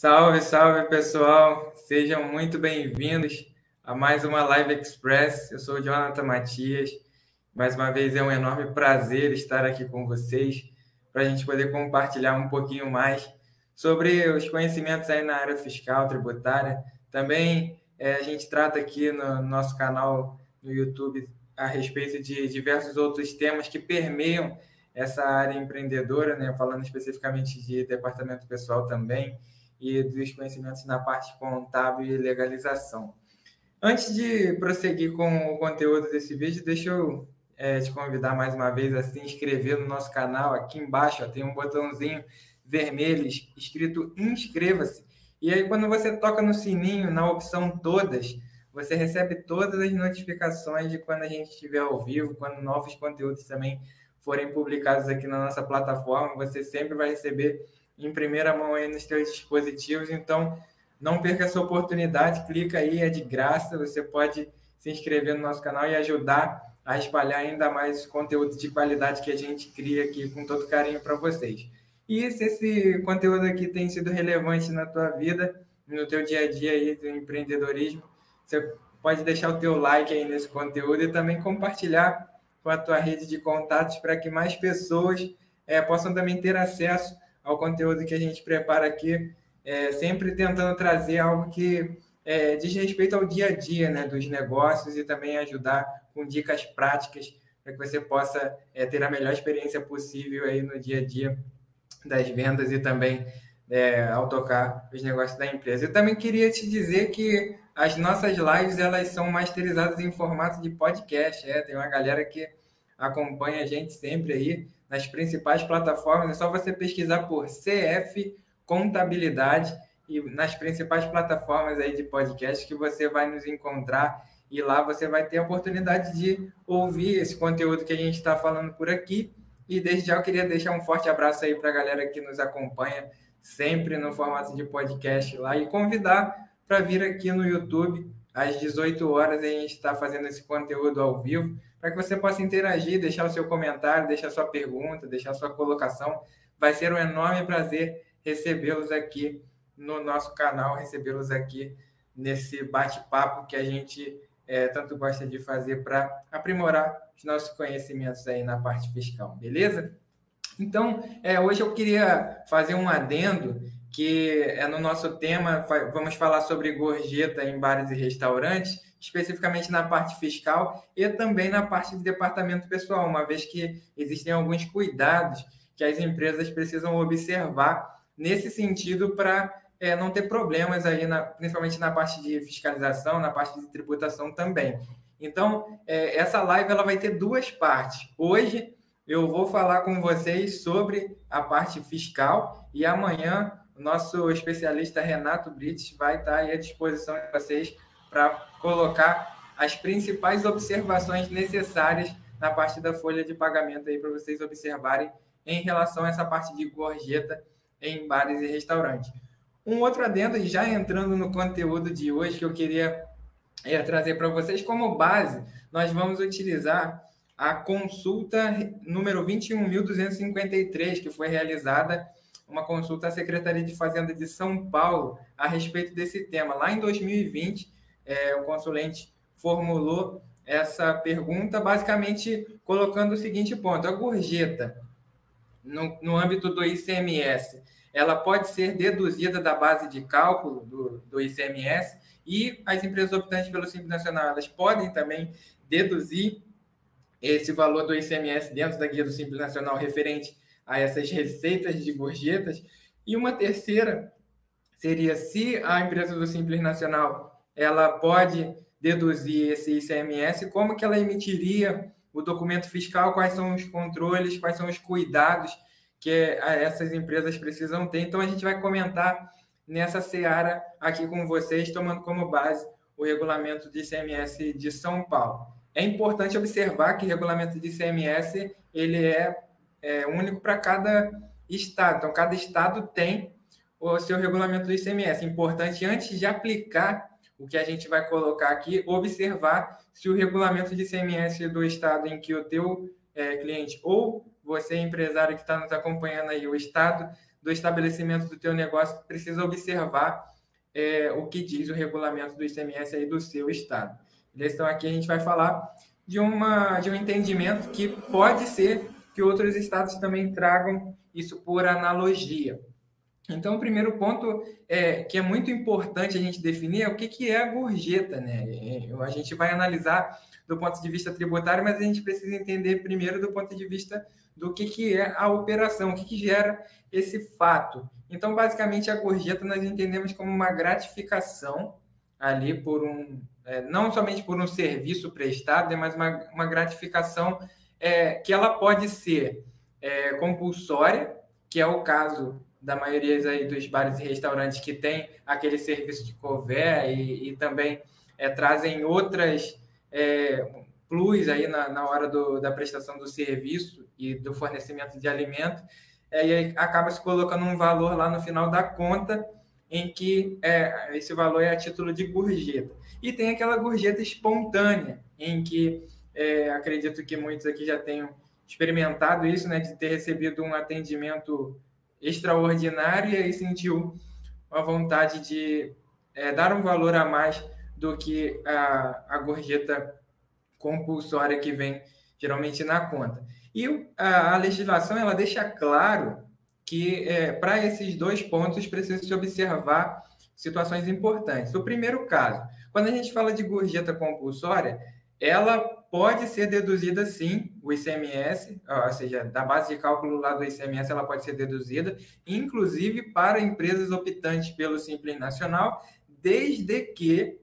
Salve, salve pessoal! Sejam muito bem-vindos a mais uma Live Express. Eu sou o Jonathan Matias. Mais uma vez é um enorme prazer estar aqui com vocês para a gente poder compartilhar um pouquinho mais sobre os conhecimentos aí na área fiscal, tributária. Também é, a gente trata aqui no nosso canal no YouTube a respeito de diversos outros temas que permeiam essa área empreendedora, né? falando especificamente de departamento pessoal também e dos conhecimentos na parte contábil e legalização. Antes de prosseguir com o conteúdo desse vídeo, deixa eu é, te convidar mais uma vez a se inscrever no nosso canal. Aqui embaixo ó, tem um botãozinho vermelho escrito inscreva-se. E aí, quando você toca no sininho, na opção todas, você recebe todas as notificações de quando a gente estiver ao vivo, quando novos conteúdos também forem publicados aqui na nossa plataforma. Você sempre vai receber em primeira mão aí nos seus dispositivos. Então, não perca essa oportunidade, clica aí, é de graça. Você pode se inscrever no nosso canal e ajudar a espalhar ainda mais conteúdo de qualidade que a gente cria aqui com todo carinho para vocês. E se esse conteúdo aqui tem sido relevante na tua vida, no teu dia a dia aí do empreendedorismo, você pode deixar o teu like aí nesse conteúdo e também compartilhar com a tua rede de contatos para que mais pessoas é, possam também ter acesso ao conteúdo que a gente prepara aqui, é, sempre tentando trazer algo que é, diz respeito ao dia a dia né, dos negócios e também ajudar com dicas práticas para que você possa é, ter a melhor experiência possível aí no dia a dia das vendas e também é, ao tocar os negócios da empresa. Eu também queria te dizer que as nossas lives elas são masterizadas em formato de podcast. É, tem uma galera que acompanha a gente sempre aí nas principais plataformas. É só você pesquisar por CF Contabilidade e nas principais plataformas aí de podcast que você vai nos encontrar e lá você vai ter a oportunidade de ouvir esse conteúdo que a gente está falando por aqui. E desde já eu queria deixar um forte abraço aí para a galera que nos acompanha sempre no formato de podcast lá e convidar para vir aqui no YouTube às 18 horas a gente está fazendo esse conteúdo ao vivo para que você possa interagir, deixar o seu comentário, deixar sua pergunta, deixar sua colocação. Vai ser um enorme prazer recebê-los aqui no nosso canal, recebê-los aqui nesse bate-papo que a gente é, tanto gosta de fazer para aprimorar os nossos conhecimentos aí na parte fiscal, beleza? Então, é, hoje eu queria fazer um adendo que é no nosso tema, vamos falar sobre gorjeta em bares e restaurantes, especificamente na parte fiscal e também na parte de departamento pessoal, uma vez que existem alguns cuidados que as empresas precisam observar nesse sentido para é, não ter problemas aí, na, principalmente na parte de fiscalização, na parte de tributação também. Então, é, essa live ela vai ter duas partes. Hoje eu vou falar com vocês sobre a parte fiscal e amanhã nosso especialista Renato Brits vai estar à disposição de vocês para colocar as principais observações necessárias na parte da folha de pagamento aí para vocês observarem em relação a essa parte de gorjeta em bares e restaurantes. Um outro adendo, já entrando no conteúdo de hoje, que eu queria é, trazer para vocês como base, nós vamos utilizar a consulta número 21.253, que foi realizada uma consulta à Secretaria de Fazenda de São Paulo a respeito desse tema. Lá em 2020, é, o consulente formulou essa pergunta, basicamente colocando o seguinte ponto: a gorjeta, no, no âmbito do ICMS, ela pode ser deduzida da base de cálculo do, do ICMS e as empresas optantes pelo Simples Nacional elas podem também deduzir esse valor do ICMS dentro da guia do Simples Nacional referente a essas receitas de gorjetas. E uma terceira seria se a empresa do Simples Nacional ela pode deduzir esse ICMS, como que ela emitiria o documento fiscal, quais são os controles, quais são os cuidados que essas empresas precisam ter. Então, a gente vai comentar nessa seara aqui com vocês, tomando como base o regulamento de ICMS de São Paulo. É importante observar que o regulamento de ICMS ele é, é único para cada estado. Então, cada estado tem o seu regulamento do ICMS. Importante, antes de aplicar o que a gente vai colocar aqui, observar se o regulamento de ICMS do estado em que o teu é, cliente ou você, empresário que está nos acompanhando aí, o estado do estabelecimento do teu negócio precisa observar é, o que diz o regulamento do ICMS aí do seu estado. Então aqui a gente vai falar de, uma, de um entendimento que pode ser que outros estados também tragam isso por analogia. Então, o primeiro ponto é, que é muito importante a gente definir é o que, que é a gorjeta. Né? É, a gente vai analisar do ponto de vista tributário, mas a gente precisa entender primeiro do ponto de vista do que, que é a operação, o que, que gera esse fato. Então, basicamente, a gorjeta nós entendemos como uma gratificação ali por um, é, não somente por um serviço prestado, né, mas uma, uma gratificação é, que ela pode ser é, compulsória, que é o caso da maioria aí dos bares e restaurantes que tem aquele serviço de cover e, e também é, trazem outras é, plus aí na, na hora do, da prestação do serviço e do fornecimento de alimento, é, e aí acaba se colocando um valor lá no final da conta em que é, esse valor é a título de gorjeta. E tem aquela gorjeta espontânea, em que é, acredito que muitos aqui já tenham experimentado isso, né, de ter recebido um atendimento extraordinário e aí sentiu uma vontade de é, dar um valor a mais do que a, a gorjeta compulsória que vem geralmente na conta. E a, a legislação ela deixa claro que é, para esses dois pontos precisa se observar situações importantes. O primeiro caso, quando a gente fala de gorjeta compulsória, ela pode ser deduzida sim, o ICMS, ou seja, da base de cálculo lá do ICMS, ela pode ser deduzida, inclusive para empresas optantes pelo Simples Nacional, desde que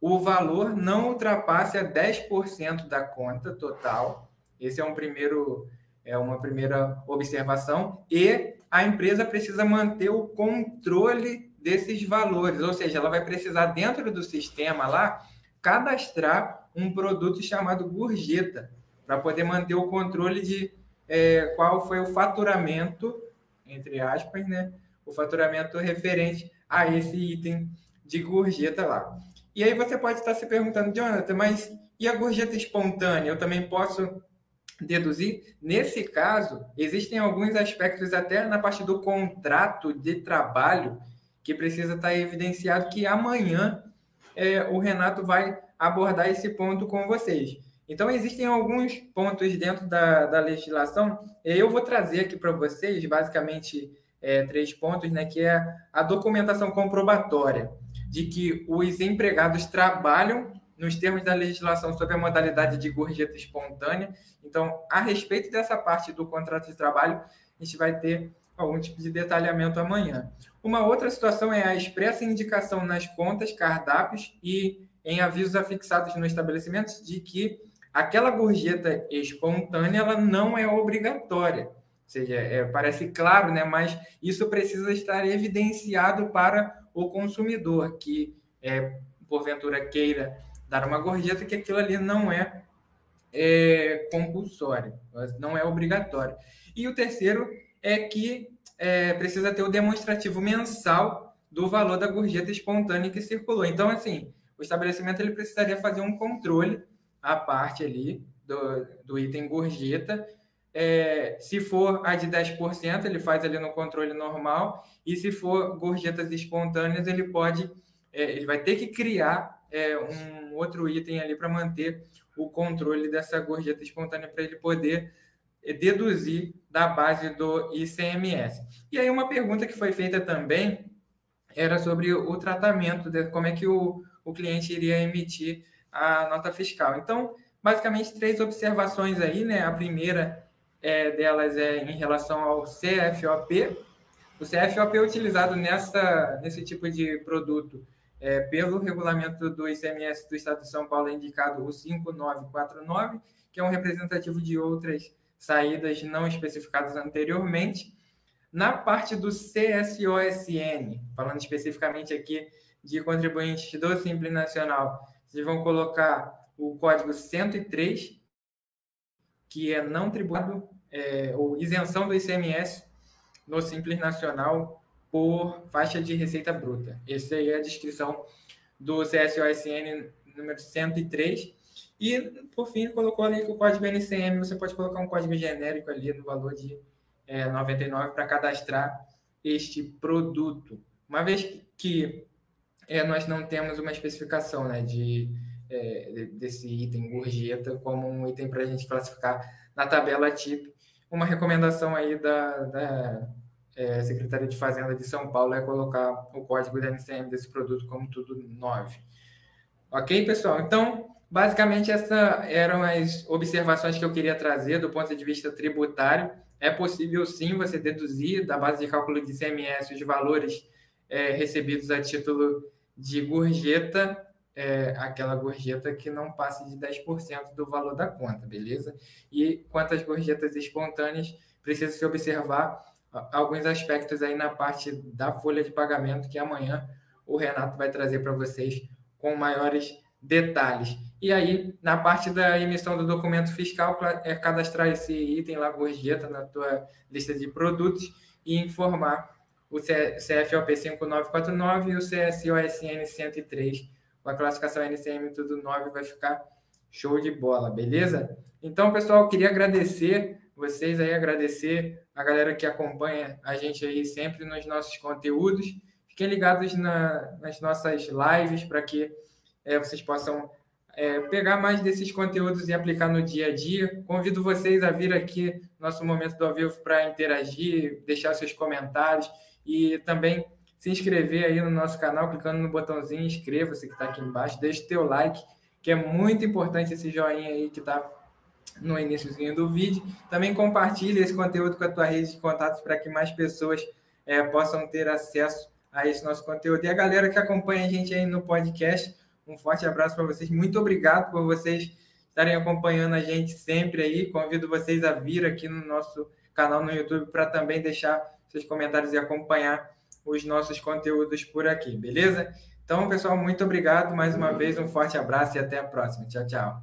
o valor não ultrapasse a 10% da conta total. Esse é um primeiro é uma primeira observação e a empresa precisa manter o controle desses valores, ou seja, ela vai precisar dentro do sistema lá cadastrar um produto chamado gorjeta, para poder manter o controle de é, qual foi o faturamento, entre aspas, né? O faturamento referente a esse item de gorjeta lá. E aí você pode estar se perguntando, Jonathan, mas e a gorjeta espontânea? Eu também posso deduzir? Nesse caso, existem alguns aspectos até na parte do contrato de trabalho que precisa estar evidenciado que amanhã é, o Renato vai abordar esse ponto com vocês. Então, existem alguns pontos dentro da, da legislação, eu vou trazer aqui para vocês, basicamente, é, três pontos, né, que é a documentação comprobatória de que os empregados trabalham nos termos da legislação sobre a modalidade de gorjeta espontânea. Então, a respeito dessa parte do contrato de trabalho, a gente vai ter algum tipo de detalhamento amanhã. Uma outra situação é a expressa indicação nas contas, cardápios e em avisos afixados no estabelecimento de que aquela gorjeta espontânea ela não é obrigatória. Ou seja, é, parece claro, né? mas isso precisa estar evidenciado para o consumidor que, é, porventura, queira dar uma gorjeta, que aquilo ali não é, é compulsório, não é obrigatório. E o terceiro é que é, precisa ter o demonstrativo mensal do valor da gorjeta espontânea que circulou. Então, assim, o estabelecimento ele precisaria fazer um controle à parte ali do, do item gorjeta. É, se for a de 10%, ele faz ali no controle normal, e se for gorjetas espontâneas, ele pode, é, ele vai ter que criar é, um outro item ali para manter o controle dessa gorjeta espontânea para ele poder é, deduzir da base do ICMS. E aí uma pergunta que foi feita também era sobre o tratamento, de, como é que o, o cliente iria emitir a nota fiscal. Então, basicamente, três observações aí, né? A primeira é, delas é em relação ao CFOP. O CFOP é utilizado nessa, nesse tipo de produto é, pelo regulamento do ICMS do Estado de São Paulo, é indicado o 5949, que é um representativo de outras saídas não especificadas anteriormente. Na parte do CSOSN, falando especificamente aqui de contribuintes do Simples Nacional, vocês vão colocar o código 103, que é não tributado, é, ou isenção do ICMS no Simples Nacional por faixa de receita bruta. Essa aí é a descrição do CSOSN número 103. E, por fim, colocou ali que o código NCM, você pode colocar um código genérico ali no valor de é, 99 para cadastrar este produto. Uma vez que é, nós não temos uma especificação né, de, é, desse item gorjeta como um item para a gente classificar na tabela TIP. Uma recomendação aí da, da é, Secretaria de Fazenda de São Paulo é colocar o código da NCM desse produto como tudo 9. Ok, pessoal? Então, basicamente, essas eram as observações que eu queria trazer do ponto de vista tributário. É possível, sim, você deduzir da base de cálculo de ICMS os valores é, recebidos a título de gorjeta, é, aquela gorjeta que não passe de 10% do valor da conta, beleza? E quanto às gorjetas espontâneas, precisa se observar alguns aspectos aí na parte da folha de pagamento que amanhã o Renato vai trazer para vocês com maiores detalhes. E aí, na parte da emissão do documento fiscal, é cadastrar esse item lá, gorjeta, na tua lista de produtos e informar o CFOP 5949 e o CSOSN 103. Com a classificação NCM tudo 9 vai ficar show de bola, beleza? Então, pessoal, queria agradecer vocês aí, agradecer a galera que acompanha a gente aí sempre nos nossos conteúdos. Fiquem ligados na, nas nossas lives para que é, vocês possam é, pegar mais desses conteúdos e aplicar no dia a dia. Convido vocês a vir aqui no nosso momento do ao vivo para interagir, deixar seus comentários e também se inscrever aí no nosso canal, clicando no botãozinho inscreva-se que está aqui embaixo, deixe teu like, que é muito importante esse joinha aí que está no iníciozinho do vídeo. Também compartilhe esse conteúdo com a tua rede de contatos para que mais pessoas é, possam ter acesso a esse nosso conteúdo. E a galera que acompanha a gente aí no podcast, um forte abraço para vocês. Muito obrigado por vocês estarem acompanhando a gente sempre aí. Convido vocês a vir aqui no nosso canal no YouTube para também deixar seus comentários e acompanhar os nossos conteúdos por aqui, beleza? Então, pessoal, muito obrigado mais uma vez, um forte abraço e até a próxima. Tchau, tchau.